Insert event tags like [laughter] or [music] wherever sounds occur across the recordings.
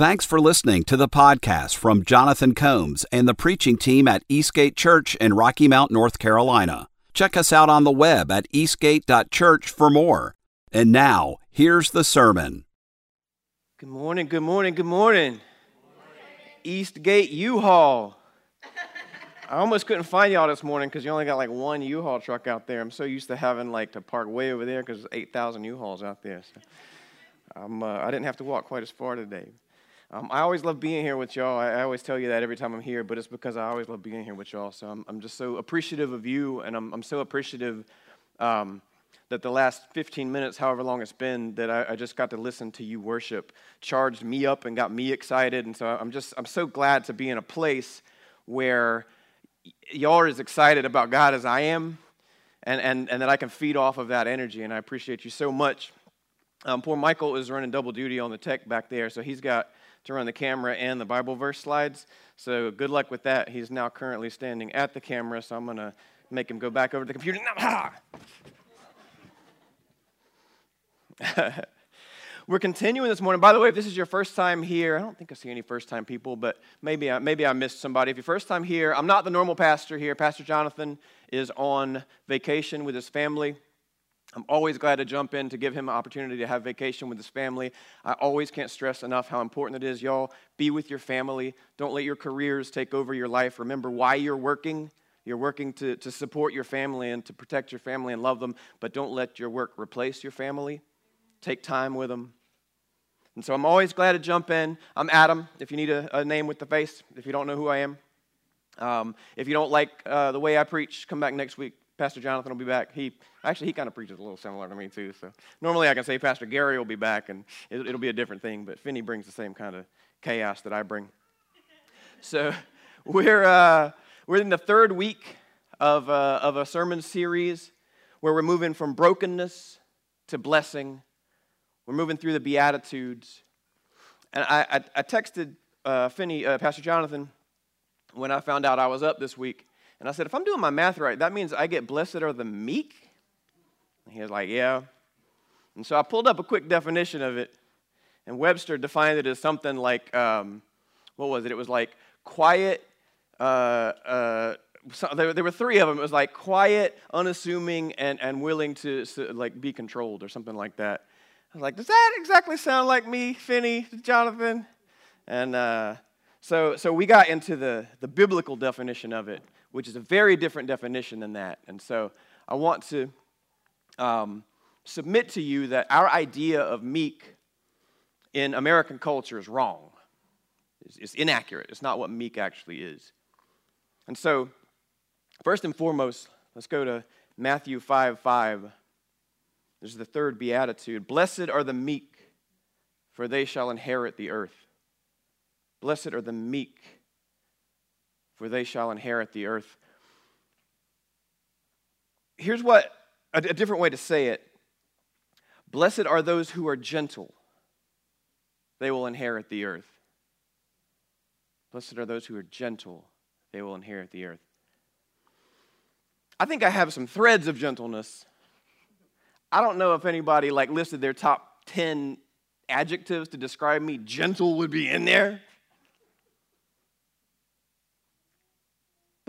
Thanks for listening to the podcast from Jonathan Combs and the preaching team at Eastgate Church in Rocky Mount, North Carolina. Check us out on the web at eastgate.church for more. And now, here's the sermon. Good morning, good morning, good morning. Eastgate U-Haul. I almost couldn't find y'all this morning because you only got like one U-Haul truck out there. I'm so used to having like to park way over there because there's 8,000 U-Hauls out there. So uh, I didn't have to walk quite as far today. Um, I always love being here with y'all. I, I, always tell you that every time I'm here, but it's because I always love being here with y'all. So I'm, I'm just so appreciative of you, and I'm, I'm so appreciative um, that the last 15 minutes, however long it's been, that I, I, just got to listen to you worship, charged me up and got me excited. And so I'm just, I'm so glad to be in a place where y'all are as excited about God as I am, and, and, and that I can feed off of that energy. And I appreciate you so much. Um, poor Michael is running double duty on the tech back there, so he's got to run the camera and the Bible verse slides. So good luck with that. He's now currently standing at the camera, so I'm going to make him go back over to the computer. [laughs] We're continuing this morning. By the way, if this is your first time here, I don't think I see any first time people, but maybe I, maybe I missed somebody. If you're first time here, I'm not the normal pastor here. Pastor Jonathan is on vacation with his family. I'm always glad to jump in to give him an opportunity to have vacation with his family. I always can't stress enough how important it is, y'all. Be with your family. Don't let your careers take over your life. Remember why you're working. You're working to, to support your family and to protect your family and love them, but don't let your work replace your family. Take time with them. And so I'm always glad to jump in. I'm Adam, if you need a, a name with the face, if you don't know who I am. Um, if you don't like uh, the way I preach, come back next week. Pastor Jonathan will be back. He actually he kind of preaches a little similar to me too. So normally I can say Pastor Gary will be back, and it, will be a different thing. But Finney brings the same kind of chaos that I bring. [laughs] So we're uh, we're in the third week of uh, of a sermon series where we're moving from brokenness to blessing. We're moving through the Beatitudes, and I I, I texted uh, Finney, uh, Pastor Jonathan, when I found out I was up this week. And I said, if I'm doing my math right, that means I get blessed are the meek? And he was like, yeah. And so I pulled up a quick definition of it. And Webster defined it as something like, um, what was it? It was like quiet. Uh, uh, so there, there, were three of them. It was like quiet, unassuming, and, and willing to so, like be controlled or something like that. I was like, does that exactly sound like me, Finney, Jonathan? And uh, so, so we got into the, the biblical definition of it which is a very different definition than that. And so I want to um, submit to you that our idea of meek in American culture is wrong. It's, it's inaccurate. It's not what meek actually is. And so, first and foremost, let's go to Matthew 5 5. This is the third beatitude. Blessed are the meek, for they shall inherit the earth. Blessed are the meek for they shall inherit the earth. Here's what a, different way to say it Blessed are those who are gentle, they will inherit the earth. Blessed are those who are gentle, they will inherit the earth. I think I have some threads of gentleness. I don't know if anybody like listed their top 10 adjectives to describe me. Gentle would be in there.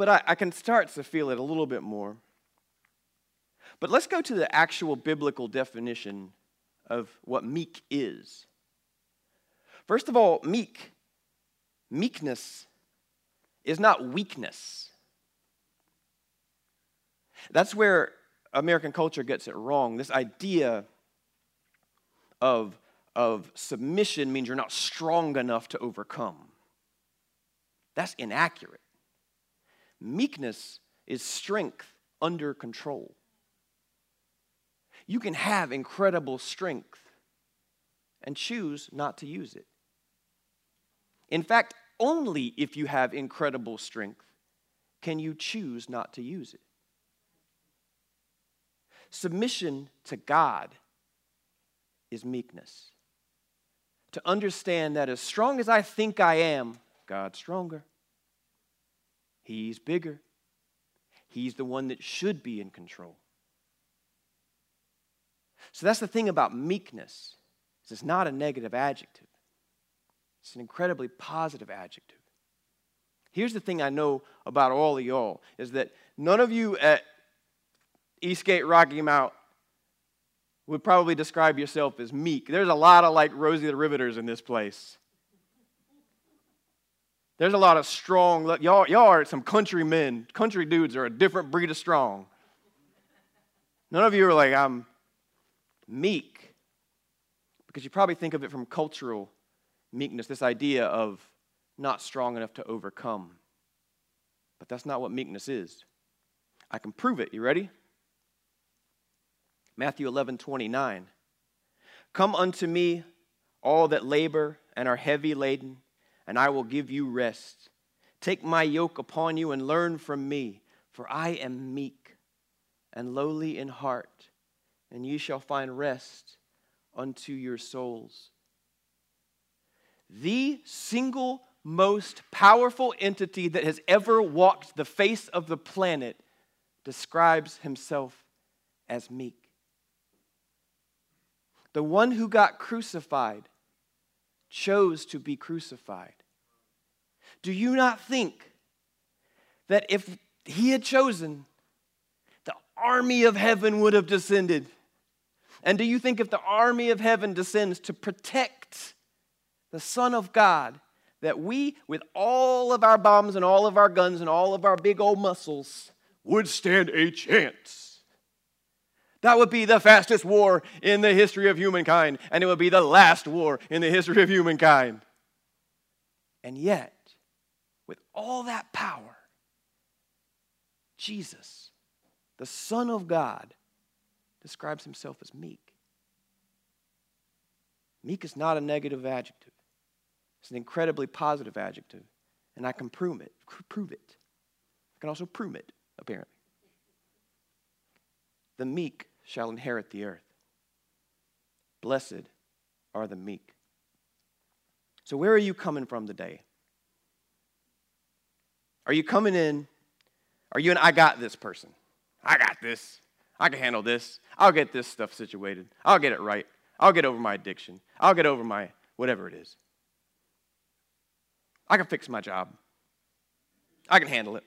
But I, I can start to feel it a little bit more. But let's go to the actual biblical definition of what meek is. First of all, meek, meekness is not weakness. That's where American culture gets it wrong. This idea of, of submission means you're not strong enough to overcome. That's inaccurate. Meekness is strength under control. You can have incredible strength and choose not to use it. In fact, only if you have incredible strength can you choose not to use it. Submission to God is meekness. To understand that as strong as I think I am, God's stronger. He's bigger. He's the one that should be in control. So that's the thing about meekness. It's not a negative adjective. It's an incredibly positive adjective. Here's the thing I know about all of y'all is that none of you at Eastgate Rocky Mount would probably describe yourself as meek. There's a lot of like Rosie the Riveters in this place. There's a lot of strong, y'all, y'all are some country men. Country dudes are a different breed of strong. None of you are like, I'm meek. Because you probably think of it from cultural meekness, this idea of not strong enough to overcome. But that's not what meekness is. I can prove it. You ready? Matthew 11, 29. Come unto me, all that labor and are heavy laden and I will give you rest. Take my yoke upon you and learn from me, for I am meek and lowly in heart, and ye shall find rest unto your souls. The single most powerful entity that has ever walked the face of the planet describes himself as meek. The one who got crucified chose to be crucified. Do you not think that if he had chosen, the army of heaven would have descended? And do you think if the army of heaven descends to protect the Son of God, that we, with all of our bombs and all of our guns and all of our big old muscles, would stand a chance? That would be the fastest war in the history of humankind, and it would be the last war in the history of humankind. And yet, all that power, Jesus, the Son of God, describes himself as meek. Meek is not a negative adjective, it's an incredibly positive adjective, and I can prove it. Prove it. I can also prove it, apparently. The meek shall inherit the earth. Blessed are the meek. So, where are you coming from today? Are you coming in? Are you an I got this person? I got this. I can handle this. I'll get this stuff situated. I'll get it right. I'll get over my addiction. I'll get over my whatever it is. I can fix my job. I can handle it.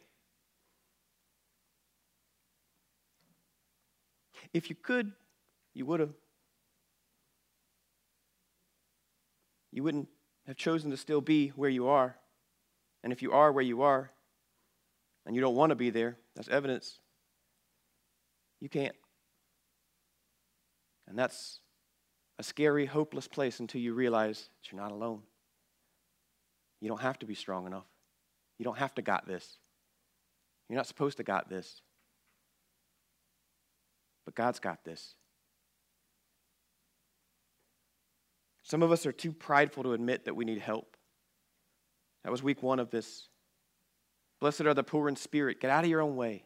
If you could, you would have. You wouldn't have chosen to still be where you are. And if you are where you are and you don't want to be there, that's evidence you can't. And that's a scary, hopeless place until you realize that you're not alone. You don't have to be strong enough. You don't have to got this. You're not supposed to got this. But God's got this. Some of us are too prideful to admit that we need help. That was week one of this. Blessed are the poor in spirit. Get out of your own way.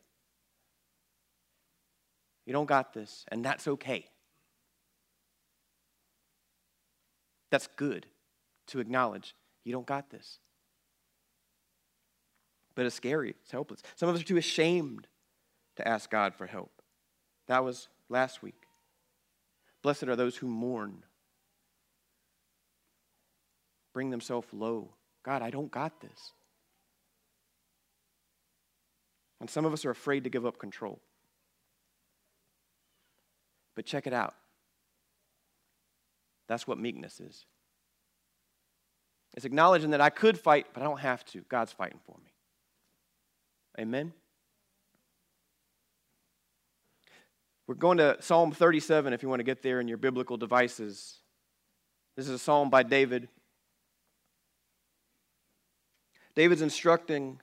You don't got this, and that's okay. That's good to acknowledge you don't got this. But it's scary, it's helpless. Some of us are too ashamed to ask God for help. That was last week. Blessed are those who mourn, bring themselves low. God, I don't got this. And some of us are afraid to give up control. But check it out. That's what meekness is. It's acknowledging that I could fight, but I don't have to. God's fighting for me. Amen? We're going to Psalm 37 if you want to get there in your biblical devices. This is a psalm by David. David's instructing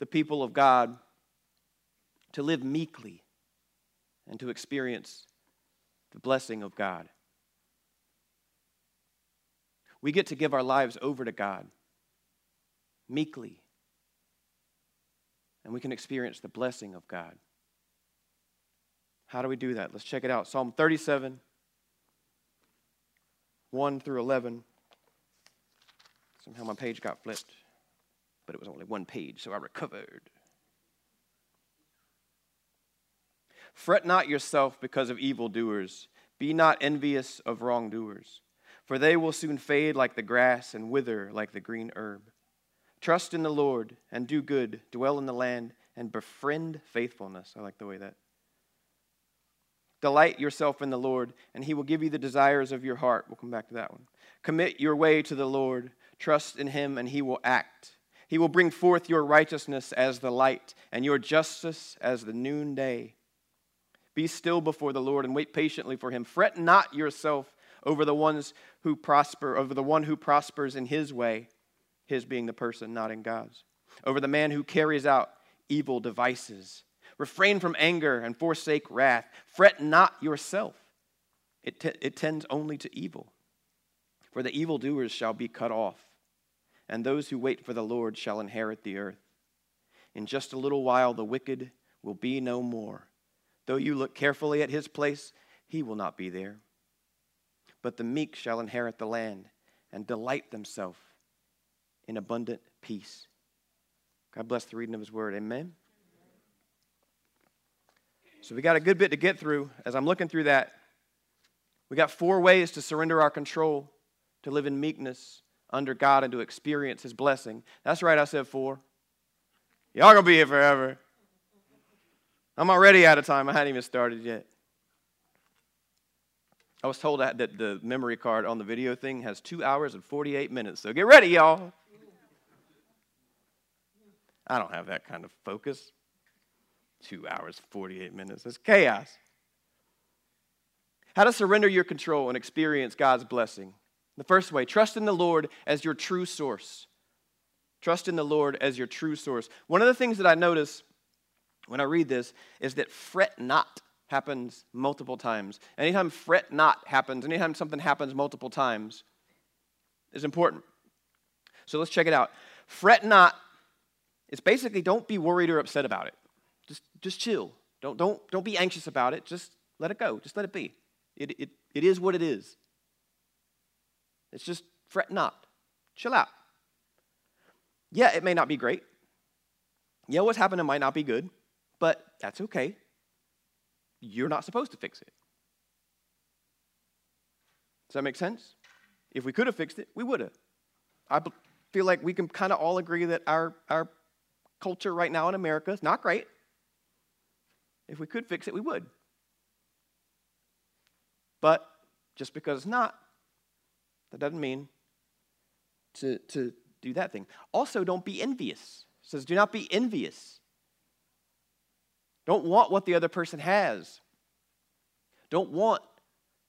the people of God to live meekly and to experience the blessing of God. We get to give our lives over to God meekly, and we can experience the blessing of God. How do we do that? Let's check it out. Psalm 37, 1 through 11. Somehow my page got flipped, but it was only one page, so I recovered. Fret not yourself because of evildoers, be not envious of wrongdoers. for they will soon fade like the grass and wither like the green herb. Trust in the Lord and do good, dwell in the land and befriend faithfulness. I like the way that. Delight yourself in the Lord, and he will give you the desires of your heart. We'll come back to that one. Commit your way to the Lord, trust in him, and he will act. He will bring forth your righteousness as the light, and your justice as the noonday. Be still before the Lord and wait patiently for him. Fret not yourself over the ones who prosper, over the one who prospers in his way, his being the person, not in God's, over the man who carries out evil devices. Refrain from anger and forsake wrath. Fret not yourself, it, t- it tends only to evil. For the evildoers shall be cut off, and those who wait for the Lord shall inherit the earth. In just a little while, the wicked will be no more. Though you look carefully at his place, he will not be there but the meek shall inherit the land and delight themselves in abundant peace. God bless the reading of his word. Amen. So we got a good bit to get through. As I'm looking through that, we got four ways to surrender our control, to live in meekness under God, and to experience his blessing. That's right, I said four. Y'all gonna be here forever. I'm already out of time. I hadn't even started yet. I was told that the memory card on the video thing has two hours and 48 minutes. So get ready, y'all. I don't have that kind of focus. Two hours, 48 minutes. It's chaos. How to surrender your control and experience God's blessing. The first way, trust in the Lord as your true source. Trust in the Lord as your true source. One of the things that I notice when I read this is that fret not happens multiple times. Anytime fret not happens, anytime something happens multiple times, is important. So let's check it out. Fret not is basically don't be worried or upset about it. Just, just chill. Don't, don't, don't be anxious about it. Just let it go. Just let it be. It, it, it is what it is. It's just fret not. Chill out. Yeah, it may not be great. Yeah, what's happening might not be good, but that's okay you're not supposed to fix it. Does that make sense? If we could have fixed it, we would have. I feel like we can kind of all agree that our, our culture right now in America is not great. If we could fix it, we would. But just because it's not, that doesn't mean to, to do that thing. Also, don't be envious. It says, do not be envious don't want what the other person has. Don't want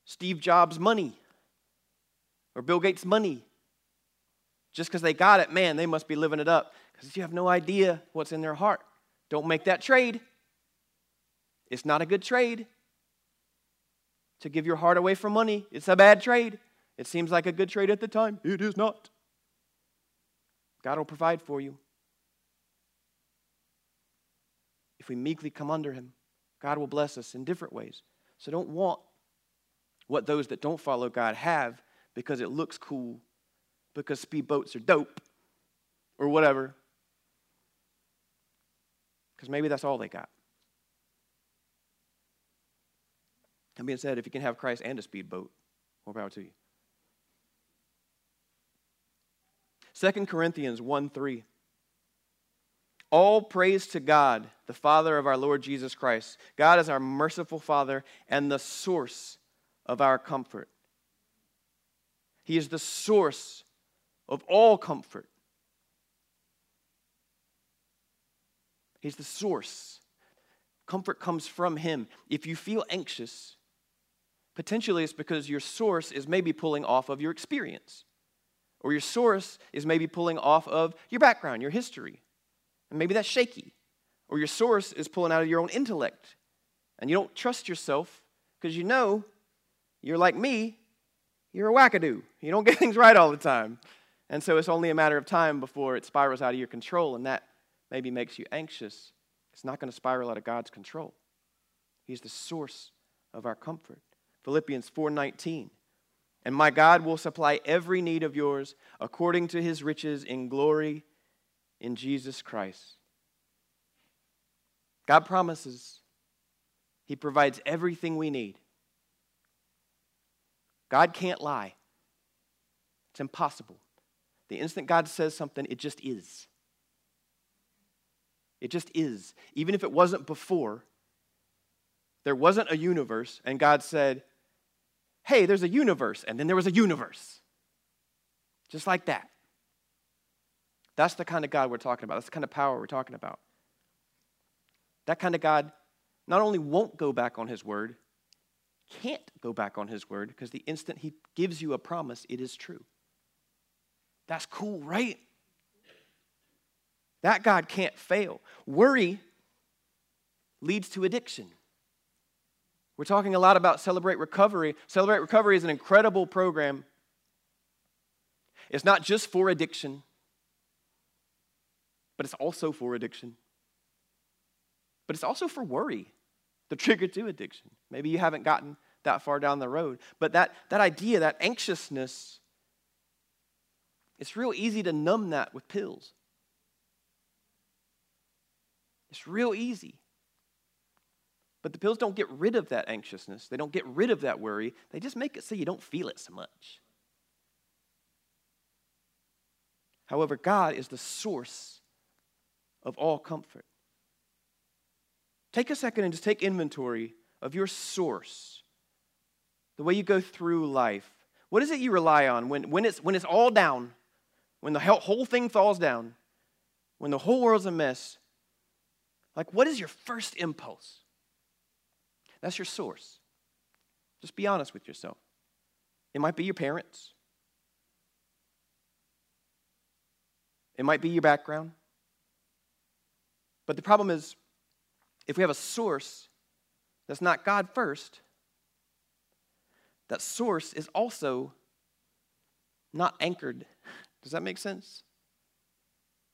Steve Jobs' money or Bill Gates' money. Just because they got it, man, they must be living it up. Because you have no idea what's in their heart. Don't make that trade. It's not a good trade. To give your heart away for money, it's a bad trade. It seems like a good trade at the time. It is not. God will provide for you. if we meekly come under him, God will bless us in different ways. So don't want what those that don't follow God have because it looks cool, because speedboats are dope, or whatever. Because maybe that's all they got. That being said, if you can have Christ and a speedboat, more power to you. 2 Corinthians 1 3. All praise to God, the Father of our Lord Jesus Christ. God is our merciful Father and the source of our comfort. He is the source of all comfort. He's the source. Comfort comes from Him. If you feel anxious, potentially it's because your source is maybe pulling off of your experience, or your source is maybe pulling off of your background, your history. And maybe that's shaky. Or your source is pulling out of your own intellect. And you don't trust yourself because you know you're like me, you're a wackadoo. You don't get [laughs] things right all the time. And so it's only a matter of time before it spirals out of your control, and that maybe makes you anxious. It's not going to spiral out of God's control. He's the source of our comfort. Philippians 4:19. And my God will supply every need of yours according to his riches in glory in Jesus Christ. God promises He provides everything we need. God can't lie. It's impossible. The instant God says something, it just is. It just is. Even if it wasn't before, there wasn't a universe, and God said, Hey, there's a universe, and then there was a universe. Just like that. That's the kind of God we're talking about. That's the kind of power we're talking about. That kind of God not only won't go back on his word, can't go back on his word, because the instant he gives you a promise, it is true. That's cool, right? That God can't fail. Worry leads to addiction. We're talking a lot about Celebrate Recovery. Celebrate Recovery is an incredible program. It's not just for addiction, but it's also for addiction. But it's also for worry, the trigger to addiction. Maybe you haven't gotten that far down the road. But that, that idea, that anxiousness, it's real easy to numb that with pills. It's real easy. But the pills don't get rid of that anxiousness. They don't get rid of that worry. They just make it so you don't feel it so much. However, God is the source of all comfort. Take a second and just take inventory of your source, the way you go through life. What is it you rely on when, when, it's, when it's all down, when the whole thing falls down, when the whole world's a mess? Like, what is your first impulse? That's your source. Just be honest with yourself. It might be your parents, it might be your background. But the problem is, if we have a source that's not God first, that source is also not anchored. Does that make sense?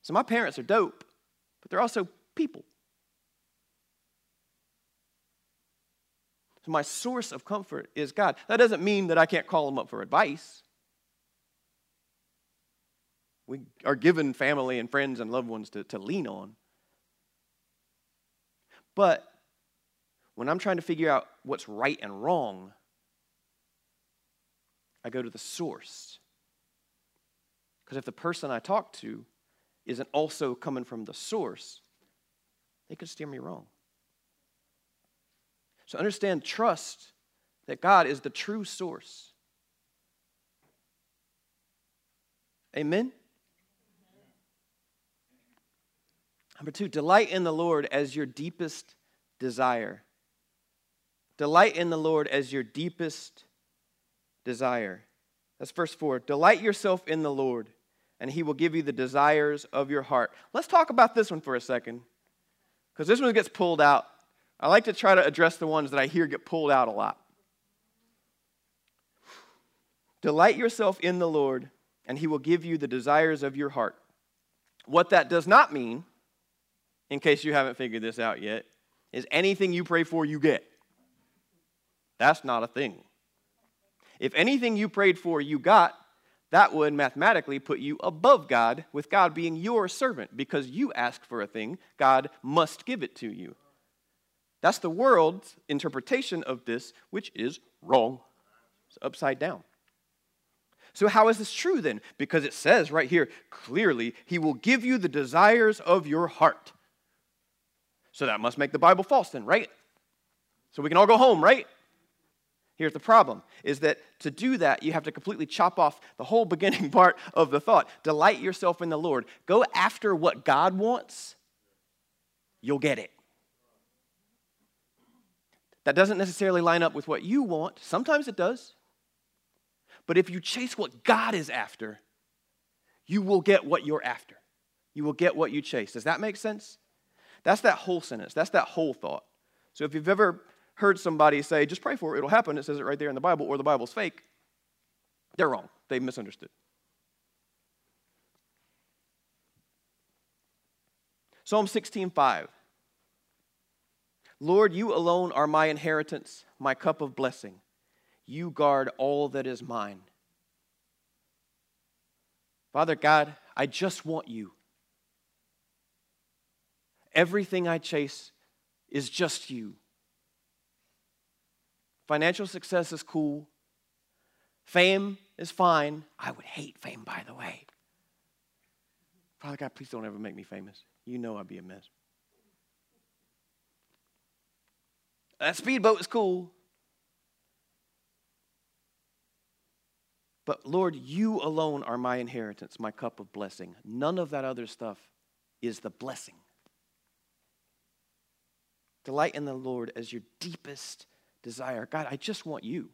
So, my parents are dope, but they're also people. My source of comfort is God. That doesn't mean that I can't call Him up for advice. We are given family and friends and loved ones to, to lean on. But when I'm trying to figure out what's right and wrong, I go to the source. Because if the person I talk to isn't also coming from the source, they could steer me wrong. So understand, trust that God is the true source. Amen? Number two, delight in the Lord as your deepest desire. Delight in the Lord as your deepest desire. That's verse 4. Delight yourself in the Lord, and he will give you the desires of your heart. Let's talk about this one for a second, because this one gets pulled out I like to try to address the ones that I hear get pulled out a lot. Delight yourself in the Lord, and he will give you the desires of your heart. What that does not mean, in case you haven't figured this out yet, is anything you pray for, you get. That's not a thing. If anything you prayed for, you got, that would mathematically put you above God, with God being your servant. Because you ask for a thing, God must give it to you. That's the world's interpretation of this, which is wrong. It's upside down. So, how is this true then? Because it says right here clearly, He will give you the desires of your heart. So, that must make the Bible false then, right? So, we can all go home, right? Here's the problem is that to do that, you have to completely chop off the whole [laughs] beginning part of the thought. Delight yourself in the Lord. Go after what God wants, you'll get it. That doesn't necessarily line up with what you want. Sometimes it does. But if you chase what God is after, you will get what you're after. You will get what you chase. Does that make sense? That's that whole sentence. That's that whole thought. So if you've ever heard somebody say, just pray for it, it'll happen, it says it right there in the Bible, or the Bible's fake, they're wrong. They misunderstood. Psalm 16:5 Lord, you alone are my inheritance, my cup of blessing. You guard all that is mine. Father God, I just want you. Everything I chase is just you. Financial success is cool. Fame is fine. I would hate fame, by the way. Father God, please don't ever make me famous. You know I'd be a mess. That speedboat is cool. But Lord, you alone are my inheritance, my cup of blessing. None of that other stuff is the blessing. Delight in the Lord as your deepest desire. God, I just want you.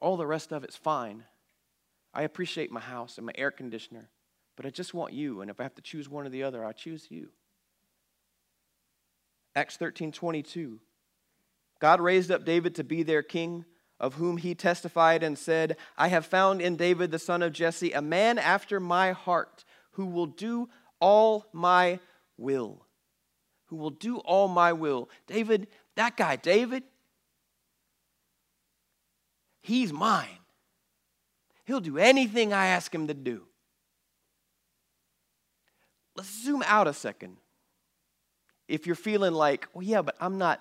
All the rest of it's fine. I appreciate my house and my air conditioner, but I just want you. And if I have to choose one or the other, I choose you. Acts 13 22. God raised up David to be their king, of whom he testified and said, I have found in David the son of Jesse a man after my heart who will do all my will. Who will do all my will. David, that guy, David, he's mine. He'll do anything I ask him to do. Let's zoom out a second if you're feeling like, well, yeah, but I'm not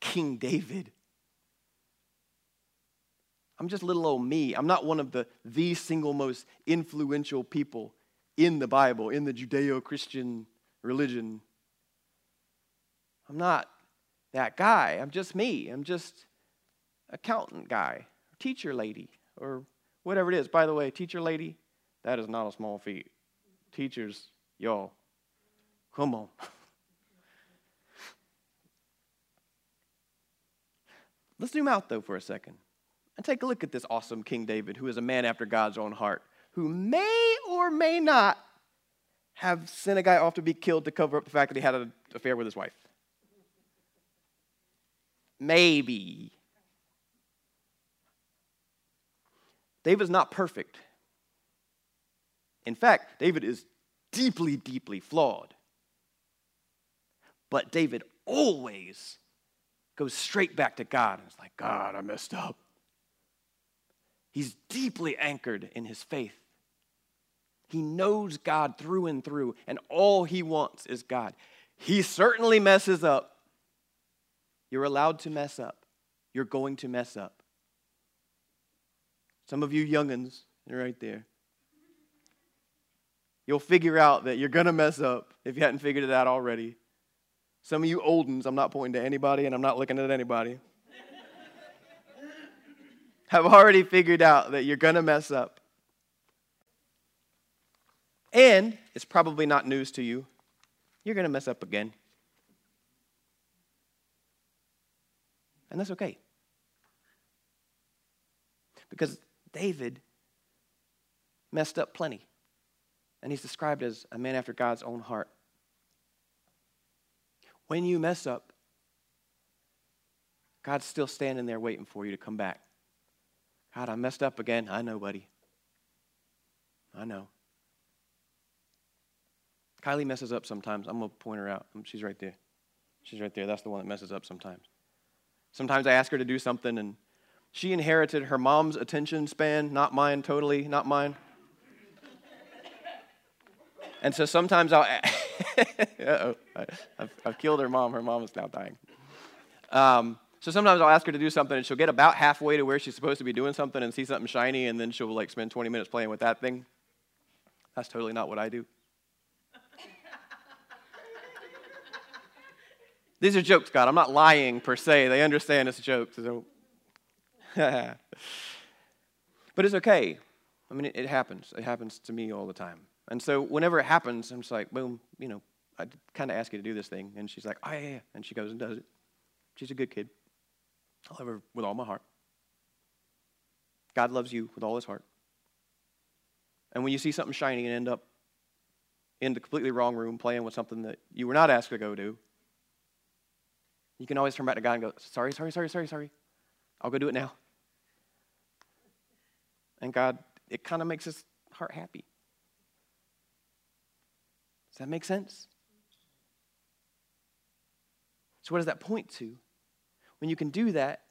King David. I'm just little old me. I'm not one of the, the single most influential people in the Bible, in the Judeo Christian religion. I'm not that guy. I'm just me. I'm just accountant guy, teacher lady, or whatever it is. By the way, teacher lady, that is not a small feat. Teachers, y'all, come on. [laughs] Let's zoom out, though, for a second and take a look at this awesome King David, who is a man after God's own heart, who may or may not have sent a guy off to be killed to cover up the fact that he had an affair with his wife. Maybe. David's not perfect. In fact, David is deeply, deeply flawed. But David always goes straight back to God and it's like, God, I messed up. He's deeply anchored in his faith. He knows God through and through, and all he wants is God. He certainly messes up. You're allowed to mess up. You're going to mess up. Some of you youngins, are right there. You'll figure out that you're going to mess up if you hadn't figured it out already. Some of you oldens, I'm not pointing to anybody and I'm not looking at anybody, have already figured out that you're going to mess up. And it's probably not news to you. You're going to mess up again. And that's okay. Because David messed up plenty. And he's described as a man after God's own heart when you mess up, God's still standing there waiting for you to come back. God, I messed up again. I know, buddy. I know. Kylie messes up sometimes. I'm going to point her out. Um, she's right there. She's right there. That's the one that messes up sometimes. Sometimes I ask her to do something, and she inherited her mom's attention span, not mine, totally, not mine. And so sometimes I'll. Uh-oh. I, have I've killed her mom. Her mom is now dying. Um, so sometimes I'll ask her to do something, and she'll get about halfway to where she's supposed to be doing something and see something shiny, and then she'll like spend 20 minutes playing with that thing. That's totally not what I do. These are jokes, God. I'm not lying per se. They understand it's jokes. So. [laughs] but it's okay. I mean, it, it happens. It happens to me all the time. And so whenever it happens, I'm just like, boom, you know, I kind of ask you to do this thing. And she's like, oh, yeah, yeah. And she goes and does it. She's a good kid. I love her with all my heart. God loves you with all his heart. And when you see something shiny and end up in the completely wrong room playing with something that you were not asked to go do, you can always turn back to God and go, sorry, sorry, sorry, sorry, sorry. I'll go do it now. And God, it kind of makes his heart happy. Does that make sense? So, what does that point to? When you can do that,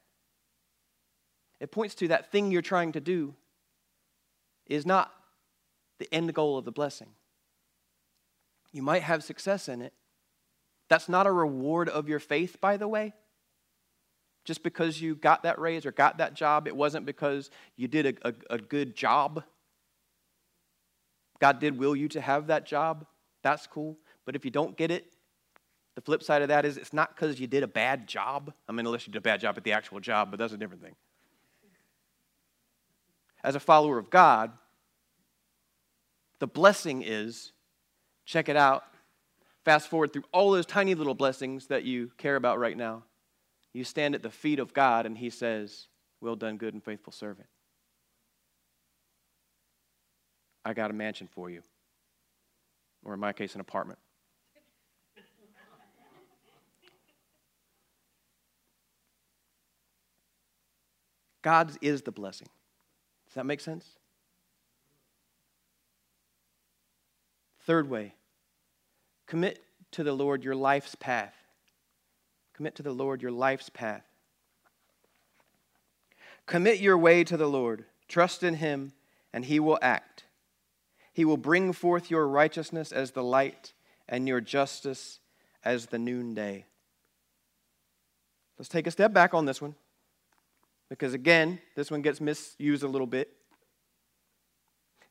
it points to that thing you're trying to do is not the end goal of the blessing. You might have success in it. That's not a reward of your faith, by the way. just because you got that raise or got that job. It wasn't because you did a, a, a good job. God did will you to have that job. That's cool. But if you don't get it, the flip side of that is it's not because you did a bad job. I mean, unless you did a bad job at the actual job, but that's a different thing. As a follower of God, the blessing is check it out. Fast forward through all those tiny little blessings that you care about right now. You stand at the feet of God, and He says, Well done, good and faithful servant. I got a mansion for you. Or in my case, an apartment. God's is the blessing. Does that make sense? Third way, commit to the Lord your life's path. Commit to the Lord your life's path. Commit your way to the Lord. Trust in Him, and He will act. He will bring forth your righteousness as the light and your justice as the noonday. Let's take a step back on this one because, again, this one gets misused a little bit.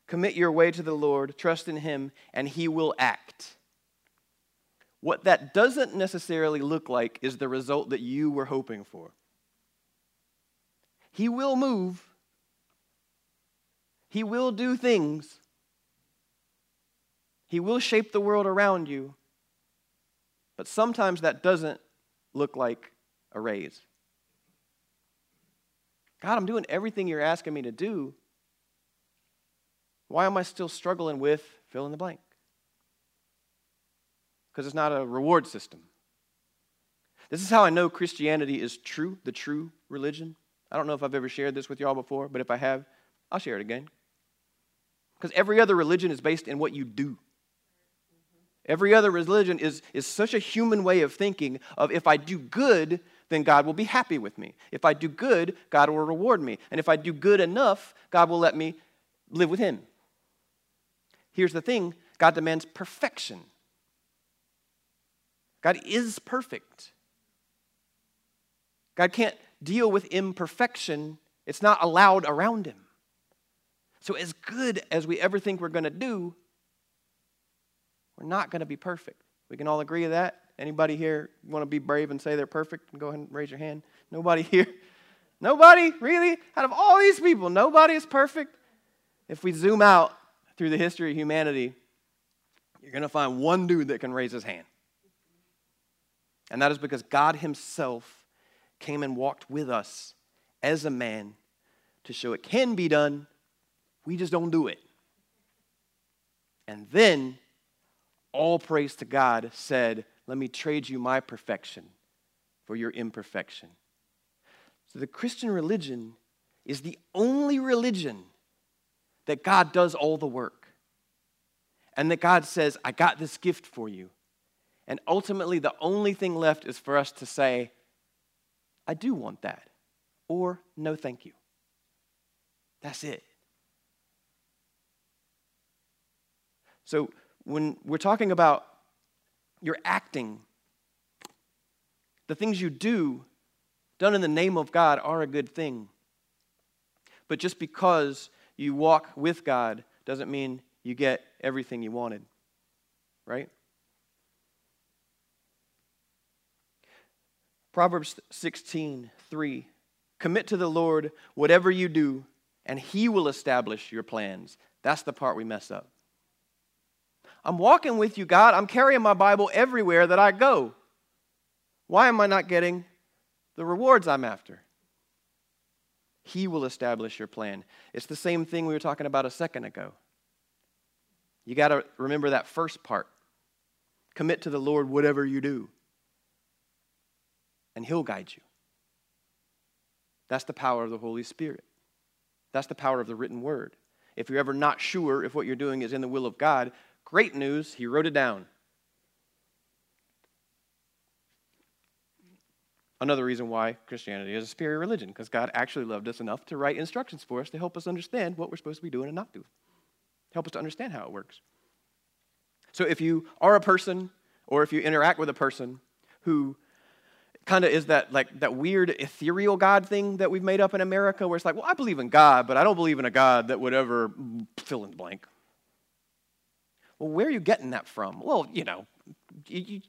Commit your way to the Lord, trust in Him, and He will act. What that doesn't necessarily look like is the result that you were hoping for. He will move, He will do things, he will shape the world around you, but sometimes that doesn't look like a raise. God, I'm doing everything you're asking me to do. Why am I still struggling with fill in the blank? Because it's not a reward system. This is how I know Christianity is true, the true religion. I don't know if I've ever shared this with y'all before, but if I have, I'll share it again. Because every other religion is based in what you do. Every other religion is, is such a human way of thinking of if I do good, then God will be happy with me. If I do good, God will reward me. And if I do good enough, God will let me live with Him. Here's the thing God demands perfection. God is perfect. God can't deal with imperfection, it's not allowed around Him. So, as good as we ever think we're going to do, we're not going to be perfect. We can all agree to that. Anybody here want to be brave and say they're perfect? Go ahead and raise your hand. Nobody [laughs] here? Nobody? Really? Out of all these people, nobody is perfect? If we zoom out through the history of humanity, you're going to find one dude that can raise his hand. And that is because God Himself came and walked with us as a man to show it can be done. We just don't do it. And then all praise to God, said, Let me trade you my perfection for your imperfection. So the Christian religion is the only religion that God does all the work. And that God says, I got this gift for you. And ultimately, the only thing left is for us to say, I do want that. Or, no, thank you. That's it. So, when we're talking about your acting, the things you do done in the name of God are a good thing. But just because you walk with God doesn't mean you get everything you wanted, right? Proverbs 16, 3. Commit to the Lord whatever you do, and He will establish your plans. That's the part we mess up. I'm walking with you, God. I'm carrying my Bible everywhere that I go. Why am I not getting the rewards I'm after? He will establish your plan. It's the same thing we were talking about a second ago. You got to remember that first part. Commit to the Lord whatever you do, and He'll guide you. That's the power of the Holy Spirit. That's the power of the written word. If you're ever not sure if what you're doing is in the will of God, Great news, he wrote it down. Another reason why Christianity is a superior religion, because God actually loved us enough to write instructions for us to help us understand what we're supposed to be doing and not doing. Help us to understand how it works. So if you are a person or if you interact with a person who kind of is that like that weird ethereal God thing that we've made up in America where it's like, well, I believe in God, but I don't believe in a God that would ever fill in the blank. Well, where are you getting that from? Well, you know, you, you,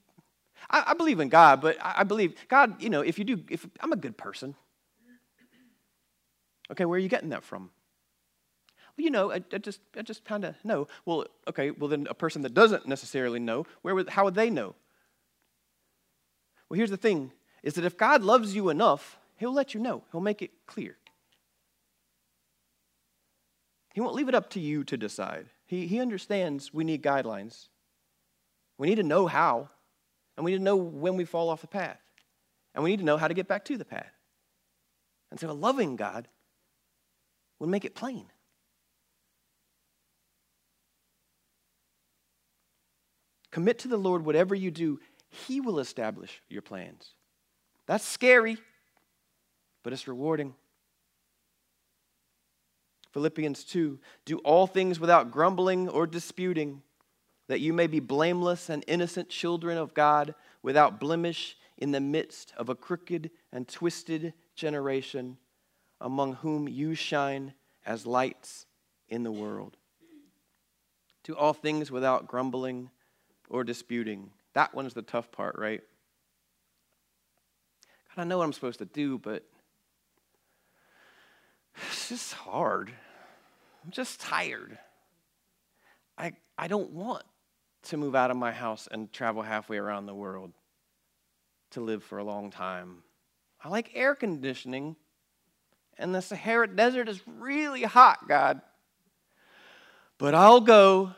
I, I, believe in God, but I, I believe God, you know, if you do, if I'm a good person. Okay, where are you getting that from? Well, you know, I, I just, I just kind of know. Well, okay, well then a person that doesn't necessarily know, where would, how would they know? Well, here's the thing: is that if God loves you enough, He'll let you know. He'll make it clear. He won't leave it up to you to decide. He, he understands we need guidelines. We need to know how, and we need to know when we fall off the path, and we need to know how to get back to the path. And so, a loving God would make it plain. Commit to the Lord whatever you do, He will establish your plans. That's scary, but it's rewarding. Philippians 2 Do all things without grumbling or disputing, that you may be blameless and innocent children of God, without blemish in the midst of a crooked and twisted generation, among whom you shine as lights in the world. Do all things without grumbling or disputing. That one's the tough part, right? God, I know what I'm supposed to do, but [sighs] it's just hard. I'm just tired. I, I don't want to move out of my house and travel halfway around the world to live for a long time. I like air conditioning, and the Sahara Desert is really hot, God. But I'll go.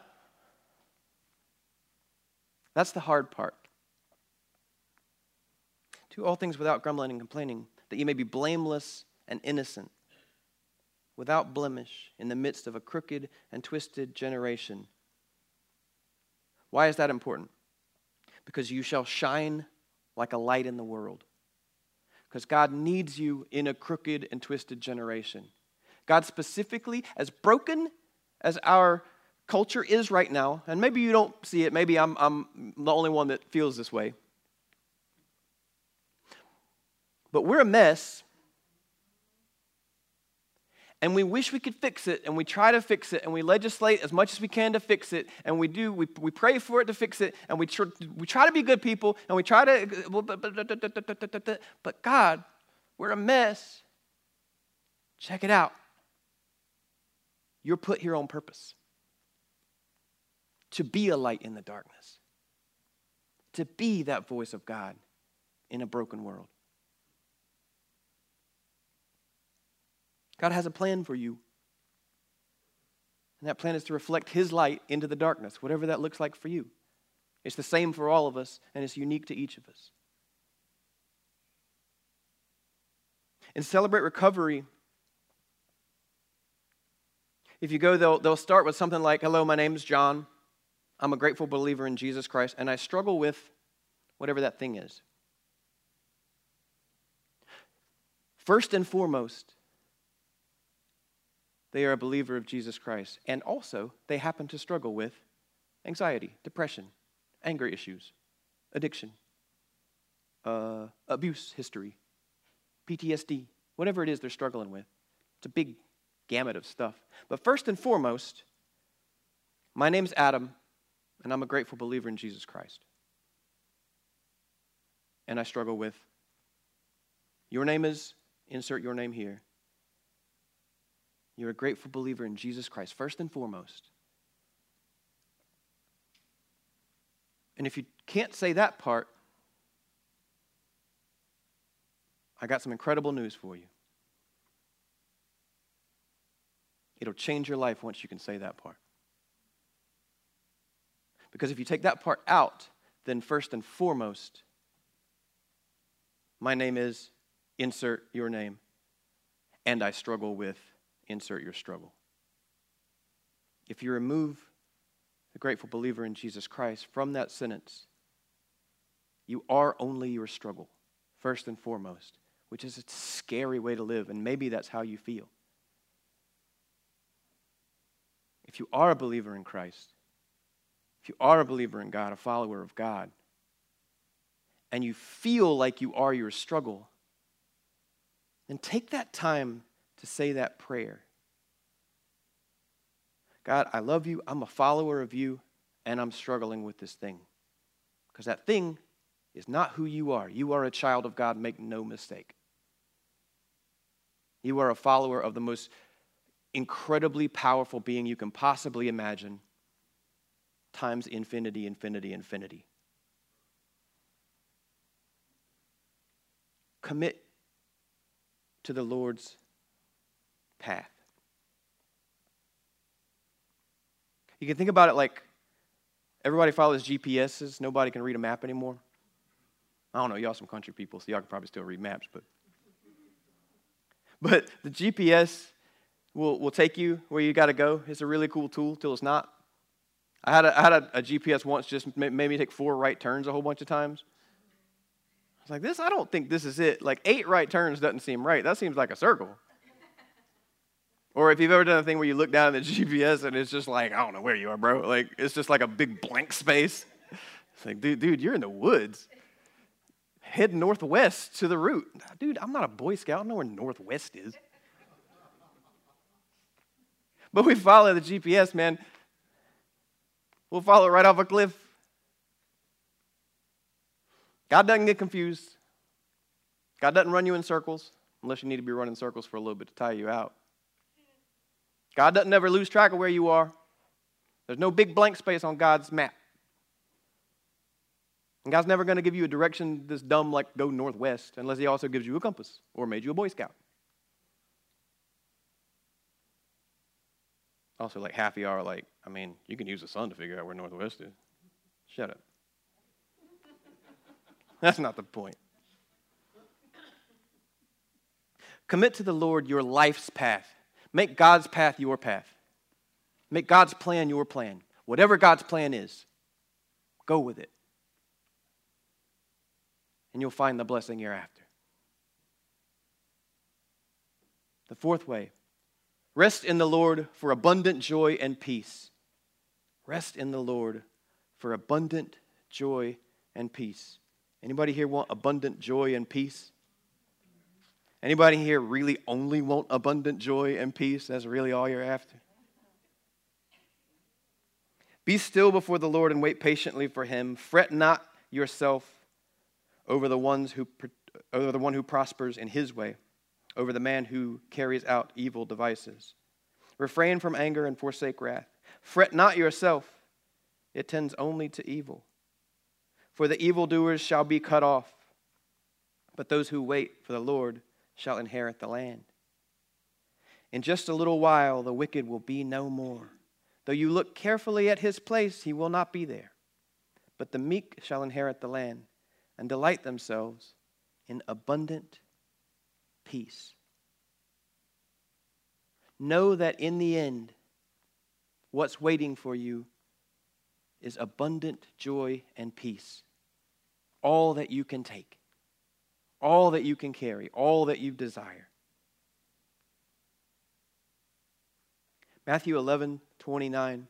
That's the hard part. Do all things without grumbling and complaining, that you may be blameless and innocent without blemish in the midst of a crooked and twisted generation. Why is that important? Because you shall shine like a light in the world. Because God needs you in a crooked and twisted generation. God specifically, as broken as our culture is right now, and maybe you don't see it, maybe I'm, I'm the only one that feels this way. But we're a mess and we wish we could fix it, and we try to fix it, and we legislate as much as we can to fix it, and we do, we, we pray for it to fix it, and we, tr- we try to be good people, and we try to, but God, we're a mess. Check it out. You're put here on purpose to be a light in the darkness, to be that voice of God in a broken world. God has a plan for you. And that plan is to reflect His light into the darkness, whatever that looks like for you. It's the same for all of us, and it's unique to each of us. In Celebrate Recovery, if you go, they'll, they'll start with something like Hello, my name is John. I'm a grateful believer in Jesus Christ, and I struggle with whatever that thing is. First and foremost, they are a believer of Jesus Christ. And also, they happen to struggle with anxiety, depression, anger issues, addiction, uh, abuse history, PTSD, whatever it is they're struggling with. It's a big gamut of stuff. But first and foremost, my name's Adam, and I'm a grateful believer in Jesus Christ. And I struggle with your name is, insert your name here. You're a grateful believer in Jesus Christ, first and foremost. And if you can't say that part, I got some incredible news for you. It'll change your life once you can say that part. Because if you take that part out, then first and foremost, my name is, insert your name, and I struggle with insert your struggle. If you remove the grateful believer in Jesus Christ from that sentence, you are only your struggle, first and foremost, which is a scary way to live, and maybe that's how you feel. If you are a believer in Christ, if you are a believer in God, a follower of God, and you feel like you are your struggle, then take that time to say that prayer. God, I love you. I'm a follower of you, and I'm struggling with this thing. Because that thing is not who you are. You are a child of God, make no mistake. You are a follower of the most incredibly powerful being you can possibly imagine, times infinity, infinity, infinity. Commit to the Lord's path. You can think about it like everybody follows GPSs, nobody can read a map anymore. I don't know, y'all some country people, so y'all can probably still read maps, but but the GPS will, will take you where you got to go. It's a really cool tool till it's not. I had, a, I had a, a GPS once just made me take four right turns a whole bunch of times. I was like, this, I don't think this is it. Like, eight right turns doesn't seem right. That seems like a circle. Or if you've ever done a thing where you look down at the [laughs] GPS and it's just like, I don't know where you are, bro. Like, it's just like a big blank space. It's like, dude, dude, you're in the woods head northwest to the route. Dude, I'm not a Boy Scout. I don't know where northwest is. But we follow the GPS, man. We'll follow it right off a cliff. God doesn't get confused. God doesn't run you in circles unless you need to be running circles for a little bit to tie you out. God doesn't ever lose track of where you are. There's no big blank space on God's map. And God's never going to give you a direction this dumb like go northwest unless He also gives you a compass or made you a Boy Scout. Also, like half of y'all are like, I mean, you can use the sun to figure out where northwest is. Shut up. [laughs] That's not the point. Commit to the Lord your life's path. Make God's path your path. Make God's plan your plan. Whatever God's plan is, go with it and you'll find the blessing you're after. The fourth way rest in the Lord for abundant joy and peace. Rest in the Lord for abundant joy and peace. Anybody here want abundant joy and peace? Anybody here really only want abundant joy and peace? That's really all you're after? Be still before the Lord and wait patiently for him. Fret not yourself over the ones who over the one who prospers in his way, over the man who carries out evil devices. Refrain from anger and forsake wrath. Fret not yourself, it tends only to evil. For the evildoers shall be cut off, but those who wait for the Lord shall inherit the land. In just a little while, the wicked will be no more. Though you look carefully at his place, he will not be there. But the meek shall inherit the land and delight themselves in abundant peace. Know that in the end, what's waiting for you is abundant joy and peace. All that you can take, all that you can carry, all that you desire. Matthew 11, 29.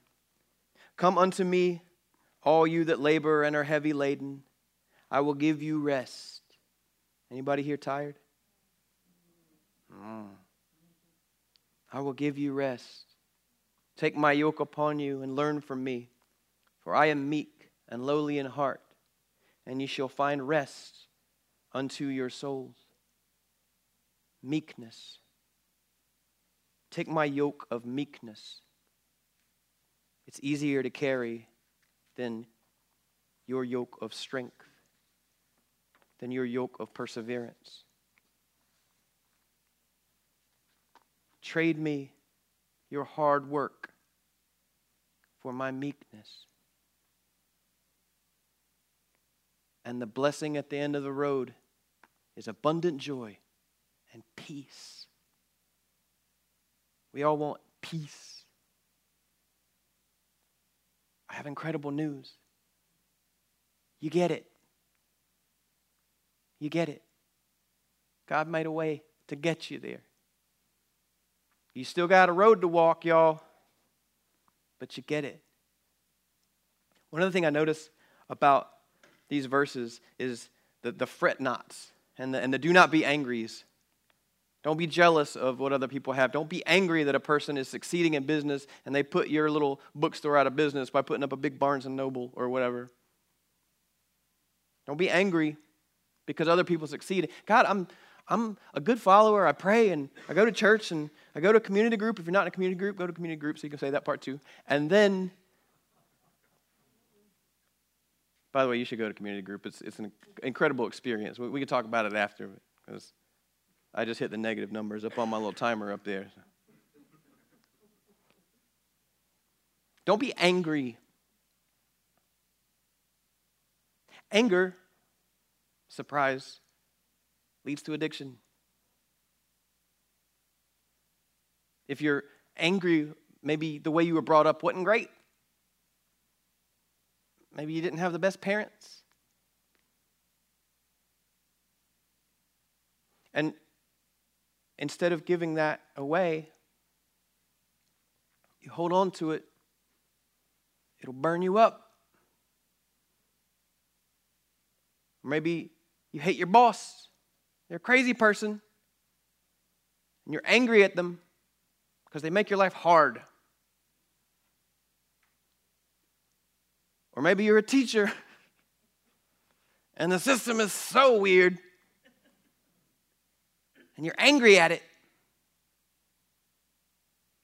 Come unto me, all you that labor and are heavy laden I will give you rest. Anybody here tired? Mm. I will give you rest. Take my yoke upon you and learn from me, for I am meek and lowly in heart, and ye shall find rest unto your souls. Meekness. Take my yoke of meekness. It's easier to carry than your yoke of strength than your yoke of perseverance. Trade me your hard work for my meekness. And the blessing at the end of the road is abundant joy and peace. We all want peace. I have incredible news. You get it. You get it. God made a way to get you there. You still got a road to walk, y'all, but you get it. One other thing I notice about these verses is the, the fret nots and the, and the do not be angries. Don't be jealous of what other people have. Don't be angry that a person is succeeding in business and they put your little bookstore out of business by putting up a big Barnes and Noble or whatever. Don't be angry because other people succeed. God, I'm, I'm a good follower. I pray and I go to church and I go to a community group. If you're not in a community group, go to community group so you can say that part too. And then, by the way, you should go to community group. It's, it's an incredible experience. We, we can talk about it after because I just hit the negative numbers up on my little timer up there. Don't be angry. Anger, surprise, leads to addiction. If you're angry, maybe the way you were brought up wasn't great. Maybe you didn't have the best parents. And instead of giving that away, you hold on to it, it'll burn you up. Maybe you hate your boss, they're a crazy person, and you're angry at them because they make your life hard. Or maybe you're a teacher and the system is so weird and you're angry at it,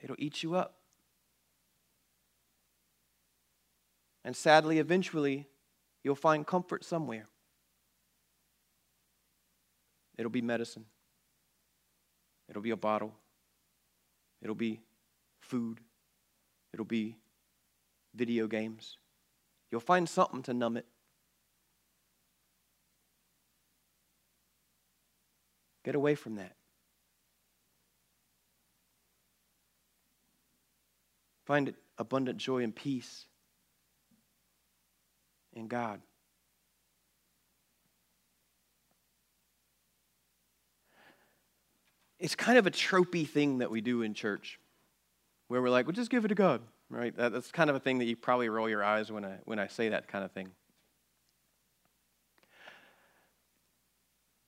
it'll eat you up. And sadly, eventually, you'll find comfort somewhere. It'll be medicine, it'll be a bottle, it'll be food, it'll be video games. You'll find something to numb it. Get away from that. Find it abundant joy and peace in God. It's kind of a tropey thing that we do in church where we're like, well, just give it to God, right? That's kind of a thing that you probably roll your eyes when I, when I say that kind of thing.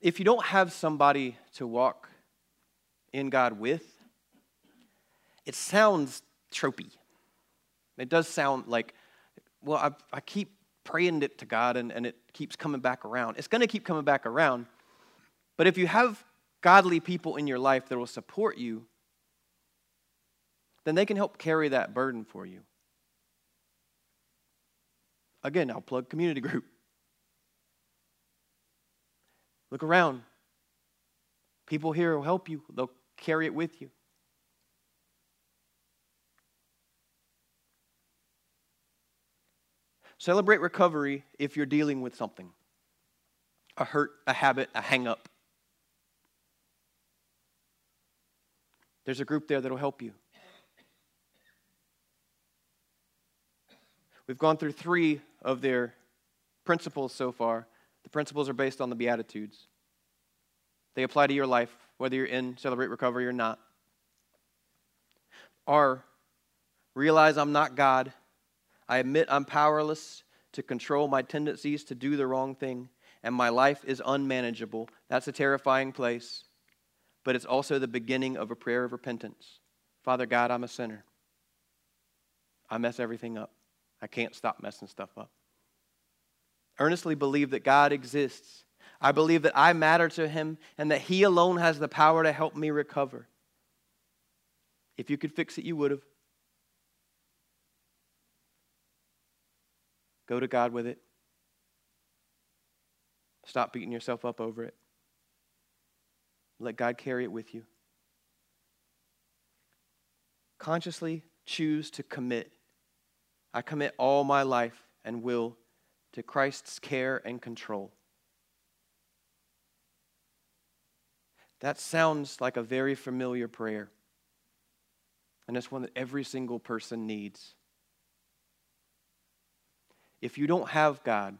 if you don't have somebody to walk in God with, it sounds tropey. It does sound like, well, I, I keep praying it to God and, and it keeps coming back around. It's going to keep coming back around. But if you have godly people in your life that will support you, then they can help carry that burden for you. Again, I'll plug community group. Look around. People here will help you, they'll carry it with you. Celebrate recovery if you're dealing with something a hurt, a habit, a hang up. There's a group there that'll help you. We've gone through three of their principles so far. The principles are based on the Beatitudes. They apply to your life, whether you're in Celebrate Recovery or not. Are realize I'm not God. I admit I'm powerless to control my tendencies to do the wrong thing, and my life is unmanageable. That's a terrifying place, but it's also the beginning of a prayer of repentance. Father God, I'm a sinner. I mess everything up. I can't stop messing stuff up earnestly believe that God exists. I believe that I matter to Him and that He alone has the power to help me recover. If you could fix it, you would have. Go to God with it. Stop beating yourself up over it. Let God carry it with you. Consciously choose to commit. I commit all my life and will to Christ's care and control. That sounds like a very familiar prayer. And it's one that every single person needs. If you don't have God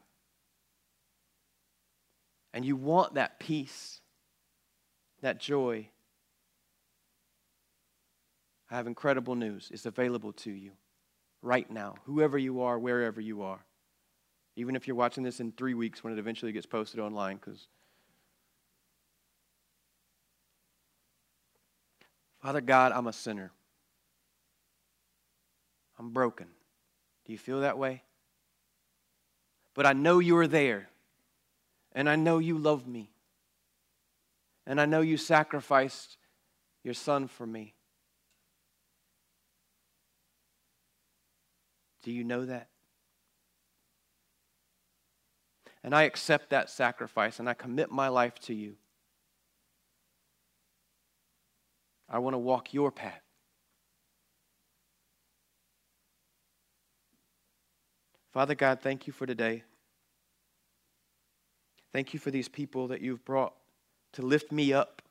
and you want that peace, that joy, I have incredible news. It's available to you right now, whoever you are, wherever you are. Even if you're watching this in three weeks when it eventually gets posted online, because Father God, I'm a sinner. I'm broken. Do you feel that way? But I know you are there. And I know you love me. And I know you sacrificed your son for me. Do you know that? And I accept that sacrifice and I commit my life to you. I want to walk your path. Father God, thank you for today. Thank you for these people that you've brought to lift me up.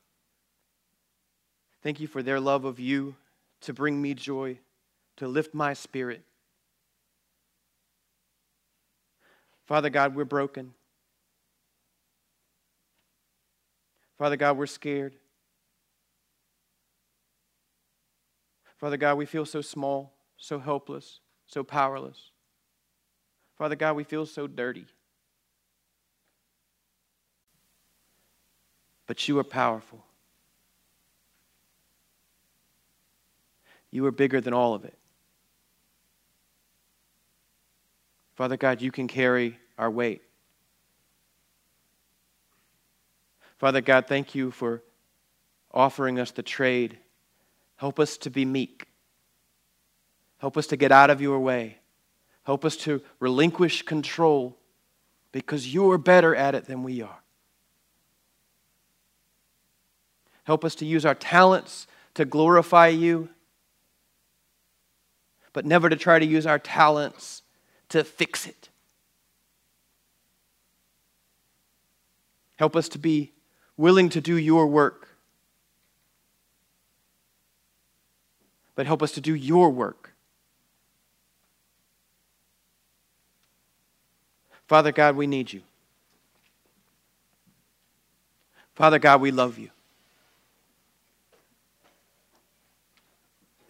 Thank you for their love of you, to bring me joy, to lift my spirit. Father God, we're broken. Father God, we're scared. Father God, we feel so small, so helpless, so powerless. Father God, we feel so dirty. But you are powerful. You are bigger than all of it. Father God, you can carry our weight. Father God, thank you for offering us the trade. Help us to be meek. Help us to get out of your way. Help us to relinquish control because you are better at it than we are. Help us to use our talents to glorify you, but never to try to use our talents to fix it. Help us to be willing to do your work, but help us to do your work Father God, we need you. Father God, we love you.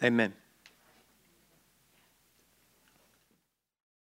Amen.